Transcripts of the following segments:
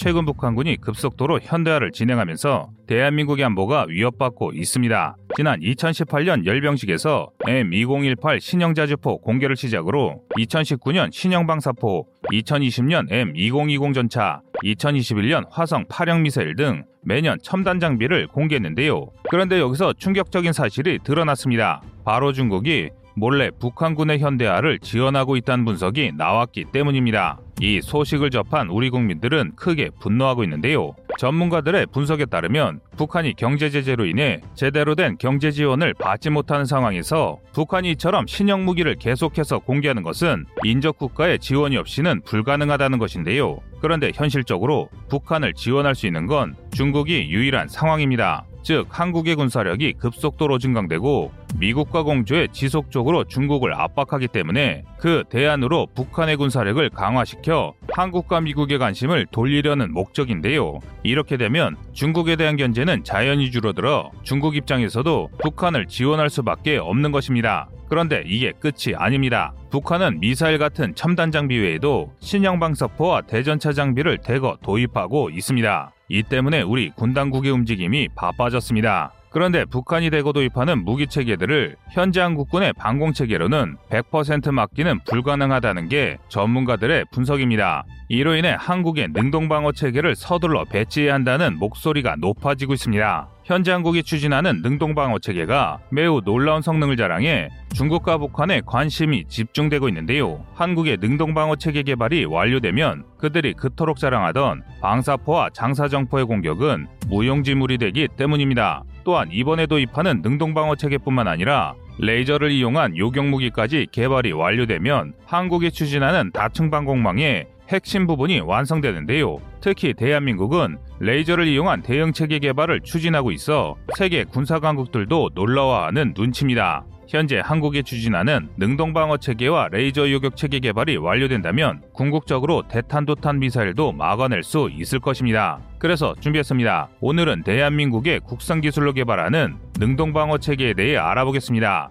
최근 북한군이 급속도로 현대화를 진행하면서 대한민국의 안보가 위협받고 있습니다. 지난 2018년 열병식에서 M2018 신형자주포 공개를 시작으로 2019년 신형방사포, 2020년 M2020 전차, 2021년 화성 8형 미사일 등 매년 첨단 장비를 공개했는데요. 그런데 여기서 충격적인 사실이 드러났습니다. 바로 중국이 몰래 북한군의 현대화를 지원하고 있다는 분석이 나왔기 때문입니다. 이 소식을 접한 우리 국민들은 크게 분노하고 있는데요. 전문가들의 분석에 따르면 북한이 경제 제재로 인해 제대로 된 경제 지원을 받지 못하는 상황에서 북한이 이처럼 신형 무기를 계속해서 공개하는 것은 인접 국가의 지원이 없이는 불가능하다는 것인데요. 그런데 현실적으로 북한을 지원할 수 있는 건 중국이 유일한 상황입니다. 즉 한국의 군사력이 급속도로 증강되고 미국과 공조에 지속적으로 중국을 압박하기 때문에 그 대안으로 북한의 군사력을 강화시켜 한국과 미국의 관심을 돌리려는 목적인데요. 이렇게 되면 중국에 대한 견제는 자연히 줄어들어 중국 입장에서도 북한을 지원할 수밖에 없는 것입니다. 그런데 이게 끝이 아닙니다. 북한은 미사일 같은 첨단 장비 외에도 신형 방사포와 대전차 장비를 대거 도입하고 있습니다. 이 때문에 우리 군 당국의 움직임이 바빠졌습니다. 그런데 북한이 대거 도입하는 무기 체계들을 현재 한국군의 방공 체계로는 100% 맡기는 불가능하다는 게 전문가들의 분석입니다. 이로 인해 한국의 능동방어 체계를 서둘러 배치해야 한다는 목소리가 높아지고 있습니다. 현재 한국이 추진하는 능동방어 체계가 매우 놀라운 성능을 자랑해 중국과 북한에 관심이 집중되고 있는데요. 한국의 능동방어 체계 개발이 완료되면 그들이 그토록 자랑하던 방사포와 장사정포의 공격은 무용지물이 되기 때문입니다. 또한 이번에 도입하는 능동방어 체계뿐만 아니라 레이저를 이용한 요격 무기까지 개발이 완료되면 한국이 추진하는 다층 방공망에 핵심 부분이 완성되는데요. 특히 대한민국은 레이저를 이용한 대응 체계 개발을 추진하고 있어 세계 군사 강국들도 놀라워하는 눈치입니다. 현재 한국이 추진하는 능동방어 체계와 레이저 요격 체계 개발이 완료된다면 궁극적으로 대탄도탄 미사일도 막아낼 수 있을 것입니다. 그래서 준비했습니다. 오늘은 대한민국의 국산 기술로 개발하는 능동방어 체계에 대해 알아보겠습니다.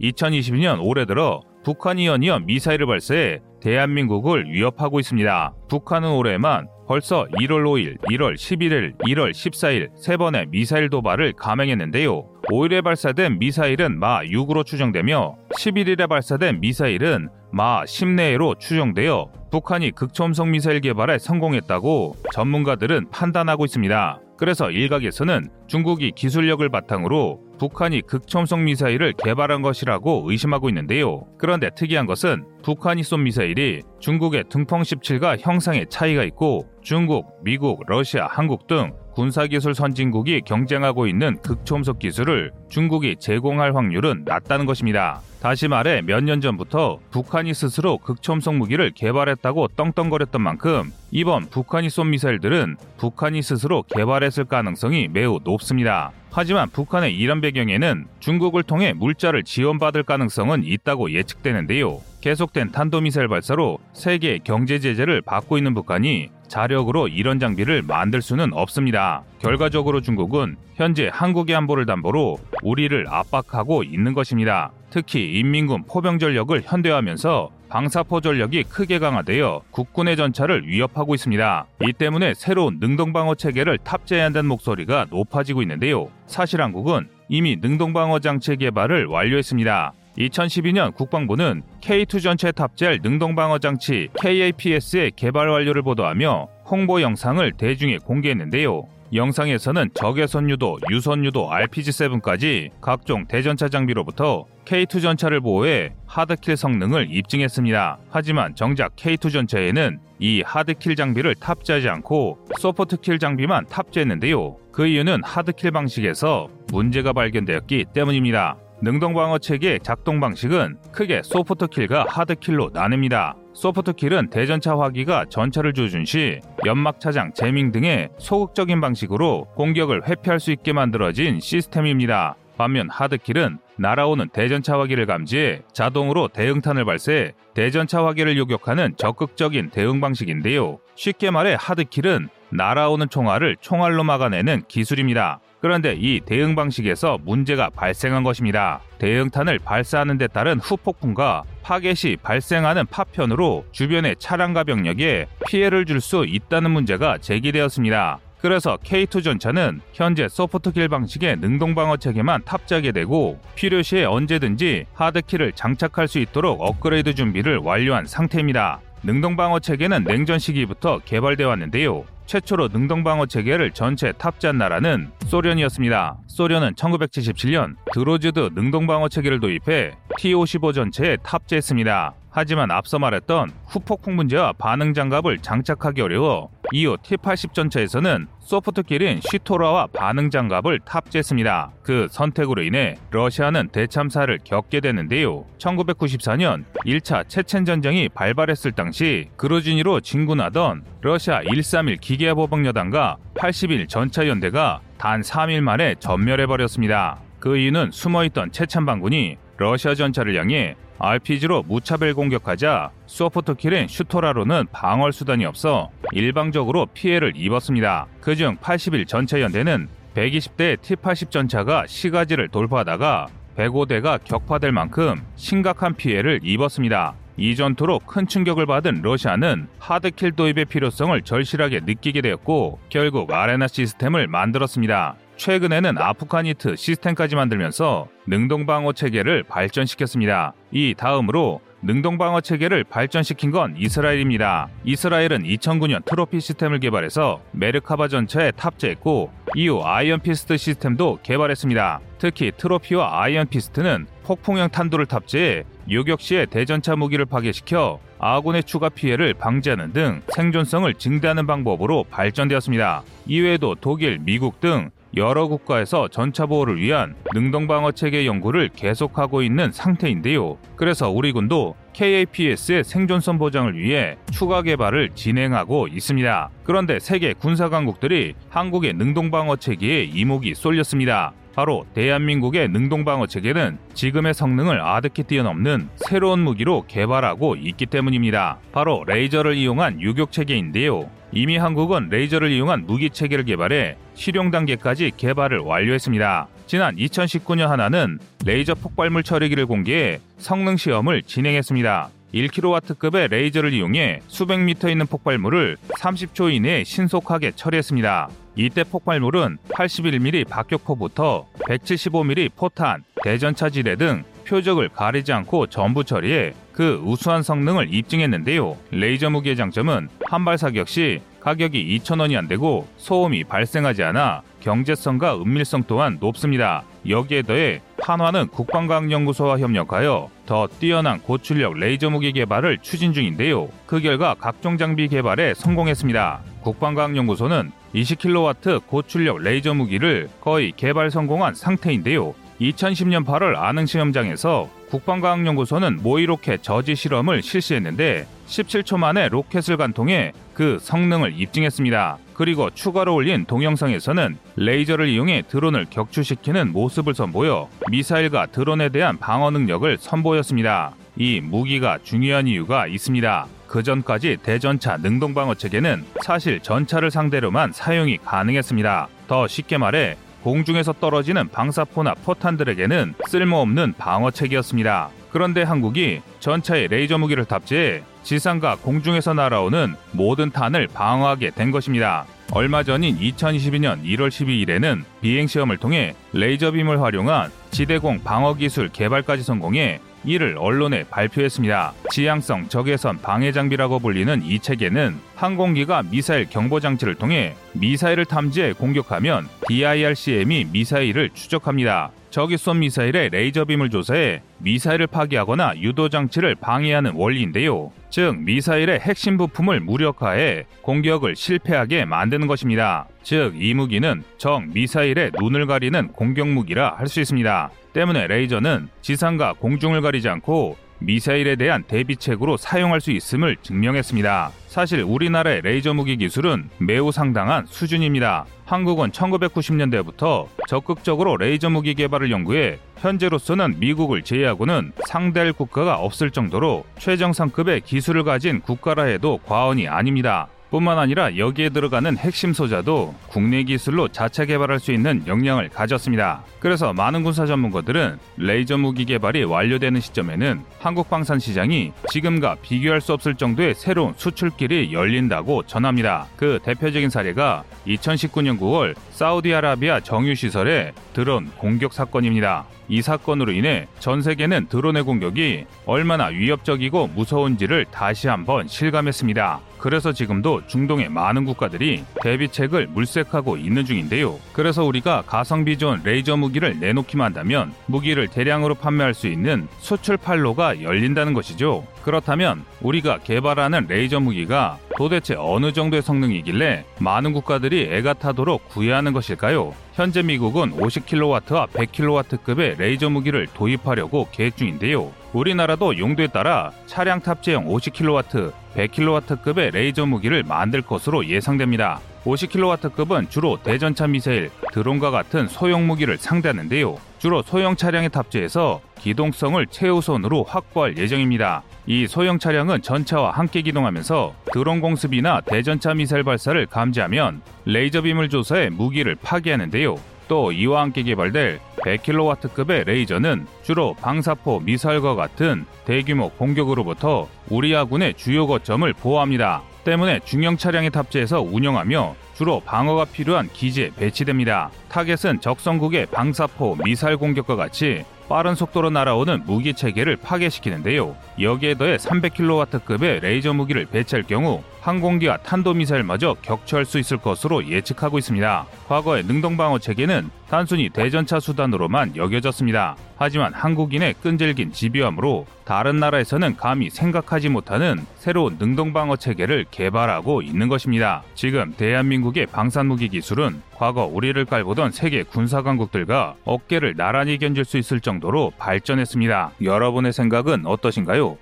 2022년 올해 들어 북한이 연이어 미사일을 발사해 대한민국을 위협하고 있습니다. 북한은 올해만 벌써 1월 5일, 1월 11일, 1월 14일 세 번의 미사일 도발을 감행했는데요. 5일에 발사된 미사일은 마 6으로 추정되며 11일에 발사된 미사일은 마 10내로 추정되어 북한이 극초음속 미사일 개발에 성공했다고 전문가들은 판단하고 있습니다. 그래서 일각에서는 중국이 기술력을 바탕으로 북한이 극초음속 미사일을 개발한 것이라고 의심하고 있는데요. 그런데 특이한 것은 북한이 쏜 미사일이 중국의 등펑 17과 형상의 차이가 있고 중국, 미국, 러시아, 한국 등 군사기술 선진국이 경쟁하고 있는 극초음속 기술을 중국이 제공할 확률은 낮다는 것입니다. 다시 말해 몇 년 전부터 북한이 스스로 극초음속 무기를 개발했다고 떵떵거렸던 만큼 이번 북한이 쏜 미사일들은 북한이 스스로 개발했을 가능성이 매우 높습니다. 하지만 북한의 이런 배경에는 중국을 통해 물자를 지원받을 가능성은 있다고 예측되는데요. 계속된 탄도미사일 발사로 세계 경제 제재를 받고 있는 북한이 자력으로 이런 장비를 만들 수는 없습니다. 결과적으로 중국은 현재 한국의 안보를 담보로 우리를 압박하고 있는 것입니다. 특히 인민군 포병 전력을 현대화하면서 방사포 전력이 크게 강화되어 국군의 전차를 위협하고 있습니다. 이 때문에 새로운 능동방어 체계를 탑재해야 한다는 목소리가 높아지고 있는데요. 사실 한국은 이미 능동방어 장치 개발을 완료했습니다. 2012년 국방부는 K2 전체 탑재할 능동방어 장치 KAPS의 개발 완료를 보도하며 홍보 영상을 대중에 공개했는데요. 영상에서는 적외선 유도, 유선 유도 RPG-7까지 각종 대전차 장비로부터 K2 전차를 보호해 하드킬 성능을 입증했습니다. 하지만 정작 K2 전차에는 이 하드킬 장비를 탑재하지 않고 소프트킬 장비만 탑재했는데요. 그 이유는 하드킬 방식에서 문제가 발견되었기 때문입니다. 능동방어 체계 작동 방식은 크게 소프트킬과 하드킬로 나뉩니다. 소프트킬은 대전차 화기가 전차를 조준 시 연막 차장, 재밍 등의 소극적인 방식으로 공격을 회피할 수 있게 만들어진 시스템입니다. 반면 하드킬은 날아오는 대전차 화기를 감지해 자동으로 대응탄을 발사해 대전차 화기를 요격하는 적극적인 대응 방식인데요. 쉽게 말해 하드킬은 날아오는 총알을 총알로 막아내는 기술입니다. 그런데 이 대응 방식에서 문제가 발생한 것입니다. 대응탄을 발사하는 데 따른 후폭풍과 파괴 시 발생하는 파편으로 주변의 차량과 병력에 피해를 줄 수 있다는 문제가 제기되었습니다. 그래서 K2 전차는 현재 soft kill 방식의 능동방어 체계만 탑재하게 되고 필요시에 언제든지 hard kill을 장착할 수 있도록 업그레이드 준비를 완료한 상태입니다. 능동방어 체계는 냉전 시기부터 개발되어 왔는데요. 최초로 능동방어 체계를 전체 탑재한 나라는 소련이었습니다. 소련은 1977년 드로즈드 능동방어 체계를 도입해 T-55 전체에 탑재했습니다. 하지만 앞서 말했던 후폭풍 문제와 반응 장갑을 장착하기 어려워 이후 T-80 전차에서는 소프트킬인 시토라와 반응 장갑을 탑재했습니다. 그 선택으로 인해 러시아는 대참사를 겪게 되는데요. 1994년 1차 체첸 전쟁이 발발했을 당시 그루진니로 진군하던 러시아 131 기계보복 여단과 81 전차 연대가 단 3일 만에 전멸해 버렸습니다. 그 이유는 숨어있던 체첸 반군이 러시아 전차를 향해 RPG로 무차별 공격하자 소프트킬인 슈토라로는 방어 수단이 없어 일방적으로 피해를 입었습니다. 그중 80일 전차연대는 120대 T-80 전차가 시가지를 돌파하다가 105대가 격파될 만큼 심각한 피해를 입었습니다. 이 전투로 큰 충격을 받은 러시아는 hard kill 도입의 필요성을 절실하게 느끼게 되었고 결국 아레나 시스템을 만들었습니다. 최근에는 아프가니트 시스템까지 만들면서 능동방어 체계를 발전시켰습니다. 이 다음으로 능동방어 체계를 발전시킨 건 이스라엘입니다. 이스라엘은 2009년 트로피 시스템을 개발해서 메르카바 전차에 탑재했고 이후 아이언 피스트 시스템도 개발했습니다. 특히 트로피와 아이언 피스트는 폭풍형 탄두를 탑재해 요격 시에 대전차 무기를 파괴시켜 아군의 추가 피해를 방지하는 등 생존성을 증대하는 방법으로 발전되었습니다. 이외에도 독일, 미국 등 여러 국가에서 전차 보호를 위한 능동방어 체계 연구를 계속하고 있는 상태인데요. 그래서 우리 군도 KAPS의 생존성 보장을 위해 추가 개발을 진행하고 있습니다. 그런데 세계 군사 강국들이 한국의 능동방어 체계에 이목이 쏠렸습니다. 바로 대한민국의 능동방어 체계는 지금의 성능을 아득히 뛰어넘는 새로운 무기로 개발하고 있기 때문입니다. 바로 레이저를 이용한 유격 체계인데요. 이미 한국은 레이저를 이용한 무기 체계를 개발해 실용 단계까지 개발을 완료했습니다. 지난 2019년 한화는 레이저 폭발물 처리기를 공개해 성능 시험을 진행했습니다. 1kW급의 레이저를 이용해 수백 미터 있는 폭발물을 30초 이내에 신속하게 처리했습니다. 이때 폭발물은 81mm 박격포부터 175mm 포탄, 대전차 지뢰 등 표적을 가리지 않고 전부 처리해 그 우수한 성능을 입증했는데요. 레이저 무기의 장점은 한발 사격 시 가격이 2,000원이 안 되고 소음이 발생하지 않아 경제성과 은밀성 또한 높습니다. 여기에 더해 한화는 국방과학연구소와 협력하여 더 뛰어난 고출력 레이저 무기 개발을 추진 중인데요. 그 결과 각종 장비 개발에 성공했습니다. 국방과학연구소는 20kW 고출력 레이저 무기를 거의 개발 성공한 상태인데요. 2010년 8월 안흥 시험장에서 국방과학연구소는 모의 로켓 저지 실험을 실시했는데 17초 만에 로켓을 관통해 그 성능을 입증했습니다. 그리고 추가로 올린 동영상에서는 레이저를 이용해 드론을 격추시키는 모습을 선보여 미사일과 드론에 대한 방어 능력을 선보였습니다. 이 무기가 중요한 이유가 있습니다. 그 전까지 대전차 능동방어 체계는 사실 전차를 상대로만 사용이 가능했습니다. 더 쉽게 말해 공중에서 떨어지는 방사포나 포탄들에게는 쓸모없는 방어책이었습니다. 그런데 한국이 전차에 레이저 무기를 탑재해 지상과 공중에서 날아오는 모든 탄을 방어하게 된 것입니다. 얼마 전인 2022년 1월 12일에는 비행 시험을 통해 레이저 빔을 활용한 지대공 방어 기술 개발까지 성공해 이를 언론에 발표했습니다. 지향성 적외선 방해 장비라고 불리는 이 체계는 항공기가 미사일 경보 장치를 통해 미사일을 탐지해 공격하면 DIRCM이 미사일을 추적합니다. 쏜 미사일의 레이저 빔을 조사해 미사일을 파괴하거나 유도 장치를 방해하는 원리인데요. 즉 미사일의 핵심 부품을 무력화해 공격을 실패하게 만드는 것입니다. 즉 이 무기는 적 미사일의 눈을 가리는 공격 무기라 할 수 있습니다. 때문에 레이저는 지상과 공중을 가리지 않고 미사일에 대한 대비책으로 사용할 수 있음을 증명했습니다. 사실 우리나라의 레이저 무기 기술은 매우 상당한 수준입니다. 한국은 1990년대부터 적극적으로 레이저 무기 개발을 연구해 현재로서는 미국을 제외하고는 상대할 국가가 없을 정도로 최정상급의 기술을 가진 국가라 해도 과언이 아닙니다. 뿐만 아니라 여기에 들어가는 핵심 소자도 국내 기술로 자체 개발할 수 있는 역량을 가졌습니다. 그래서 많은 군사 전문가들은 레이저 무기 개발이 완료되는 시점에는 한국 방산 시장이 지금과 비교할 수 없을 정도의 새로운 수출길이 열린다고 전합니다. 그 대표적인 사례가 2019년 9월 사우디아라비아 정유시설의 드론 공격 사건입니다. 이 사건으로 인해 전 세계는 드론의 공격이 얼마나 위협적이고 무서운지를 다시 한번 실감했습니다. 그래서 지금도 중동의 많은 국가들이 대비책을 물색하고 있는 중인데요. 그래서 우리가 가성비 좋은 레이저 무기를 내놓기만 한다면 무기를 대량으로 판매할 수 있는 수출 판로가 열린다는 것이죠. 그렇다면 우리가 개발하는 레이저 무기가 도대체 어느 정도의 성능이길래 많은 국가들이 애가 타도록 구애하는 것일까요? 현재 미국은 50kW와 100kW급의 레이저 무기를 도입하려고 계획 중인데요. 우리나라도 용도에 따라 차량 탑재형 50kW, 100kW급의 레이저 무기를 만들 것으로 예상됩니다. 50kW급은 주로 대전차 미사일, 드론과 같은 소형 무기를 상대하는데요. 주로 소형 차량에 탑재해서 기동성을 최우선으로 확보할 예정입니다. 이 소형 차량은 전차와 함께 기동하면서 드론 공습이나 대전차 미사일 발사를 감지하면 레이저 빔을 조사해 무기를 파괴하는데요. 또 이와 함께 개발될 100kW급의 레이저는 주로 방사포, 미사일과 같은 대규모 공격으로부터 우리 아군의 주요 거점을 보호합니다. 때문에 중형 차량에 탑재해서 운영하며 주로 방어가 필요한 기지에 배치됩니다. 타겟은 적성국의 방사포, 미사일 공격과 같이 빠른 속도로 날아오는 무기 체계를 파괴시키는데요. 여기에 더해 300kW급의 레이저 무기를 배치할 경우 항공기와 탄도미사일마저 격추할 수 있을 것으로 예측하고 있습니다. 과거의 능동방어 체계는 단순히 대전차 수단으로만 여겨졌습니다. 하지만 한국인의 끈질긴 집요함으로 다른 나라에서는 감히 생각하지 못하는 새로운 능동방어 체계를 개발하고 있는 것입니다. 지금 대한민국의 방산무기 기술은 과거 우리를 깔보던 세계 군사 강국들과 어깨를 나란히 견질 수 있을 정도로 발전했습니다. 여러분의 생각은 어떠신가요?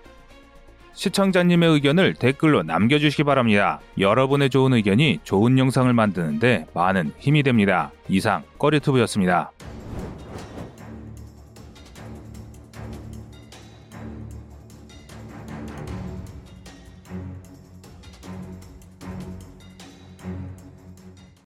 시청자님의 의견을 댓글로 남겨주시기 바랍니다. 여러분의 좋은 의견이 좋은 영상을 만드는데 많은 힘이 됩니다. 이상 꺼리투브였습니다.